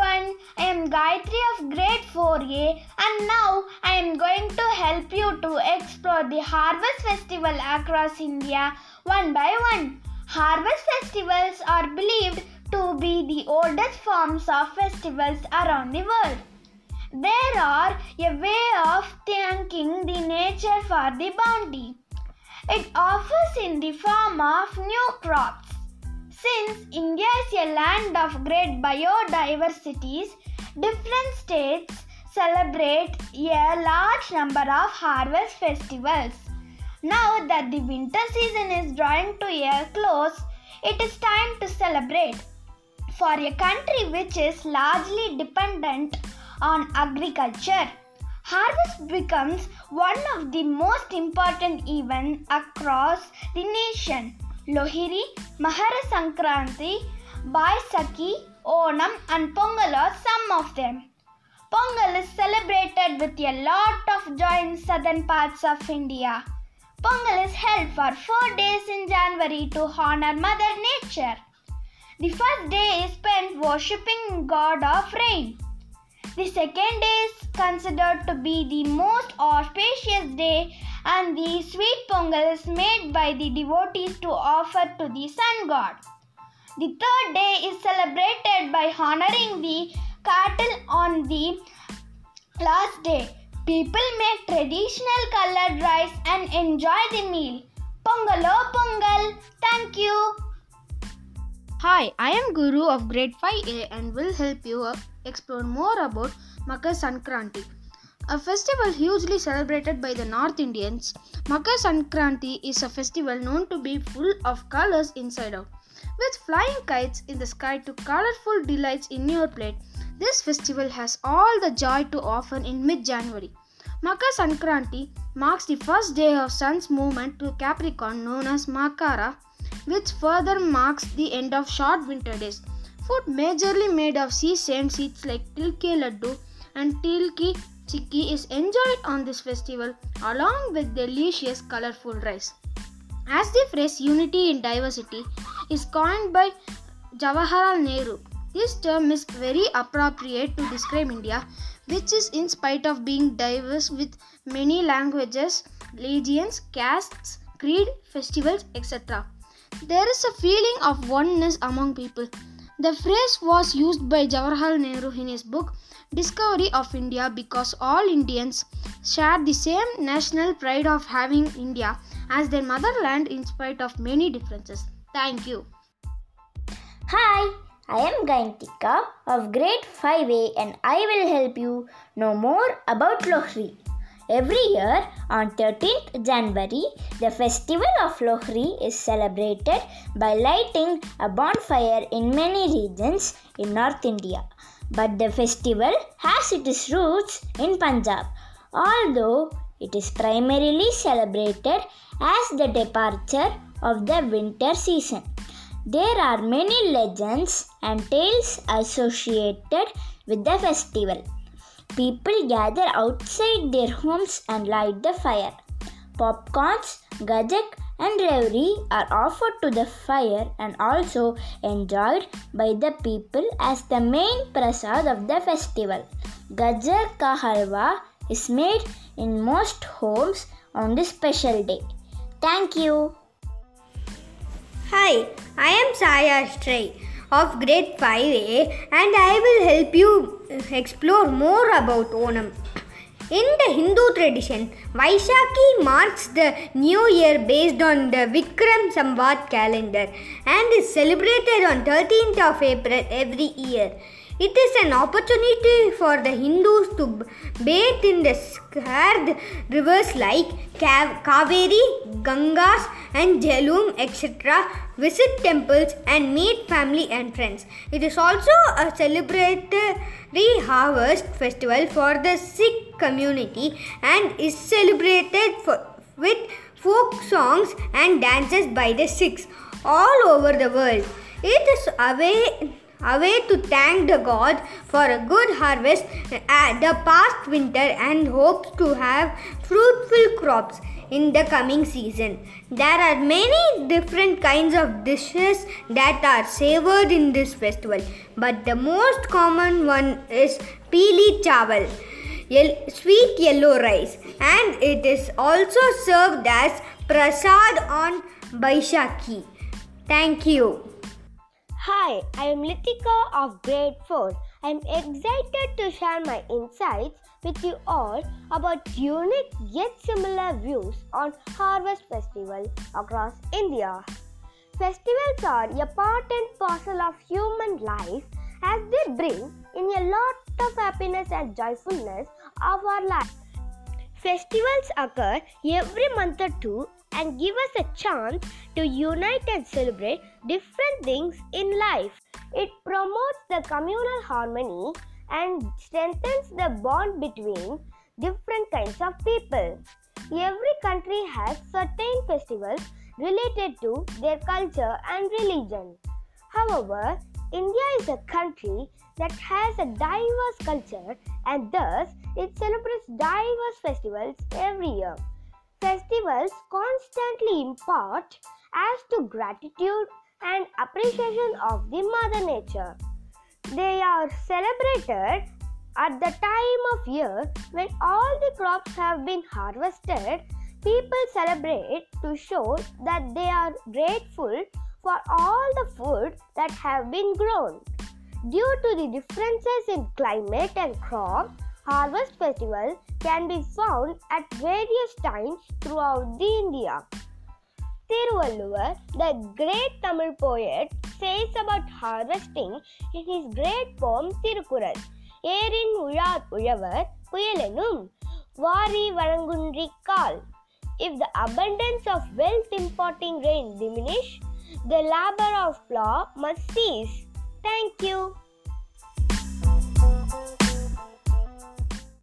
everyone. I am Gayatri of grade 4A and now I am going to help you to explore the Harvest Festival across India one by one. Harvest festivals are believed to be the oldest forms of festivals around the world. They are a way of thanking the nature for the bounty. It offers in the form of new crops. Since India is a land of great biodiversities, different states celebrate a large number of harvest festivals. Now that the winter season is drawing to a close, it is time to celebrate. For a country which is largely dependent on agriculture, harvest becomes one of the most important events across the nation. Lohri, Makara Sankranti, Baisakhi, Onam, and Pongal are some of them. Pongal is celebrated with a lot of joy in southern parts of India. Pongal is held for four days in January to honor Mother Nature. The first day is spent worshipping God of rain. The second day is considered to be the most auspicious day and the sweet pongal is made by the devotees to offer to the sun god. The third day is celebrated by honoring the cattle on the last day. People make traditional colored rice and enjoy the meal. Pongalo Pongal. Hi, I am Guru of grade 5A and will help you explore more about Makar Sankranti. A festival hugely celebrated by the North Indians, Makar Sankranti is a festival known to be full of colors inside out. With flying kites in the sky to colorful delights in your plate, this festival has all the joy to offer in mid January. Makar Sankranti marks the first day of sun's movement to Capricorn known as Makara, which further marks the end of short winter days. Food majorly made of sesame seeds like tilki laddu and tilki chikki is enjoyed on this festival along with delicious colorful rice. As the phrase unity in diversity is coined by Jawaharlal Nehru, this term is very appropriate to describe India, which is in spite of being diverse with many languages, religions, castes, creed, festivals, etc. There is a feeling of oneness among people. The phrase was used by Jawaharlal Nehru in his book Discovery of India because all Indians share the same national pride of having India as their motherland in spite of many differences. Thank you. Hi, I am Gayantika of grade 5A and I will help you know more about Lohri. Every year on 13th January, the festival of Lohri is celebrated by lighting a bonfire in many regions in North India. But the festival has its roots in Punjab, although it is primarily celebrated as the departure of the winter season. There are many legends and tales associated with the festival. People gather outside their homes and light the fire. Popcorns, gajak, and reverie are offered to the fire and also enjoyed by the people as the main prasad of the festival. Gajar ka halwa is made in most homes on this special day. Thank you. Hi, I am Saya Stray of grade 5A and I will help you explore more about Onam. In the Hindu tradition, Vaishakhi marks the new year based on the Vikram Samvat calendar and is celebrated on 13th of April every year. It is an opportunity for the Hindus to bathe in the sacred rivers like Kaveri, Gangas, and Jhelum, etc., visit temples, and meet family and friends. It is also a celebratory harvest festival for the Sikh community and is celebrated for, with folk songs and dances by the Sikhs all over the world. It is a way a way to thank the God for a good harvest at the past winter and hopes to have fruitful crops. in the coming season. There are many different kinds of dishes that are savored in this festival, but the most common one is peeli chawal, sweet yellow rice, and it is also served as prasad on Baishakhi. Thank you. Hi, I am Litika of grade 4. I am excited to share my insights with you all about unique yet similar views on Harvest Festival across India. Festivals are a part and parcel of human life as they bring in a lot of happiness and joyfulness of our life. Festivals occur every month or two and give us a chance to unite and celebrate different things in life. It promotes the communal harmony and strengthens the bond between different kinds of people. Every country has certain festivals related to their culture and religion. However, India is a country that has a diverse culture and thus it celebrates diverse festivals every year. Festivals constantly impart as to gratitude and appreciation of the mother nature. They are celebrated at the time of year when all the crops have been harvested. People celebrate to show that they are grateful for all the food that have been grown. Due to the differences in climate and crop, harvest festival can be found at various times throughout the India. Tiruvalluvar, the great Tamil poet, says about harvesting in his great poem Tirukkural. ஏரின் உழார் உழவர் புயலெனும் வாரி வழங்குன்றி கால் if the abundance of wealth imparting rain diminish the labour of law must cease thank you